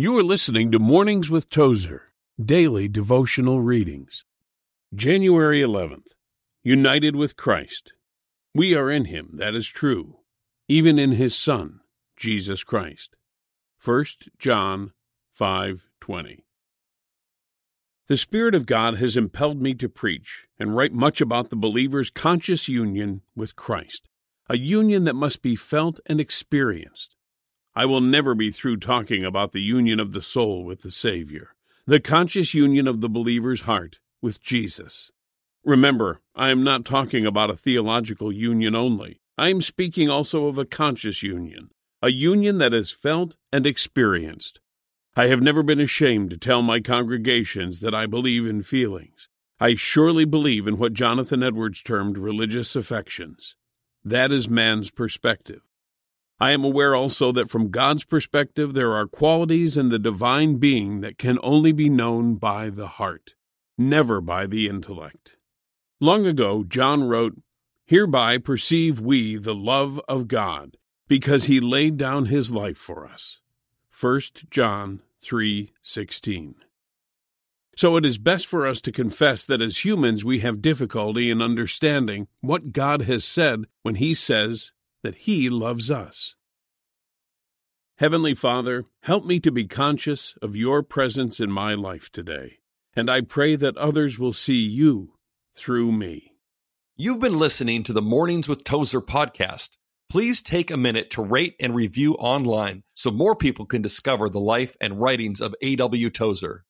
You are listening to Mornings with Tozer, daily devotional readings. January 11th. United with Christ. We are in him, that is true, even in his Son, Jesus Christ. 1 John 5:20. The Spirit of God has impelled me to preach and write much about the believer's conscious union with Christ, a union that must be felt and experienced. I will never be through talking about the union of the soul with the Savior, the conscious union of the believer's heart with Jesus. Remember, I am not talking about a theological union only. I am speaking also of a conscious union, a union that is felt and experienced. I have never been ashamed to tell my congregations that I believe in feelings. I surely believe in what Jonathan Edwards termed religious affections. That is man's perspective. I am aware also that from God's perspective, there are qualities in the divine being that can only be known by the heart, never by the intellect. Long ago, John wrote, Hereby perceive we the love of God, because he laid down his life for us. 1 John 3:16. So it is best for us to confess that as humans we have difficulty in understanding what God has said when he says that He loves us. Heavenly Father, help me to be conscious of your presence in my life today, and I pray that others will see you through me. You've been listening to the Mornings with Tozer podcast. Please take a minute to rate and review online so more people can discover the life and writings of A.W. Tozer.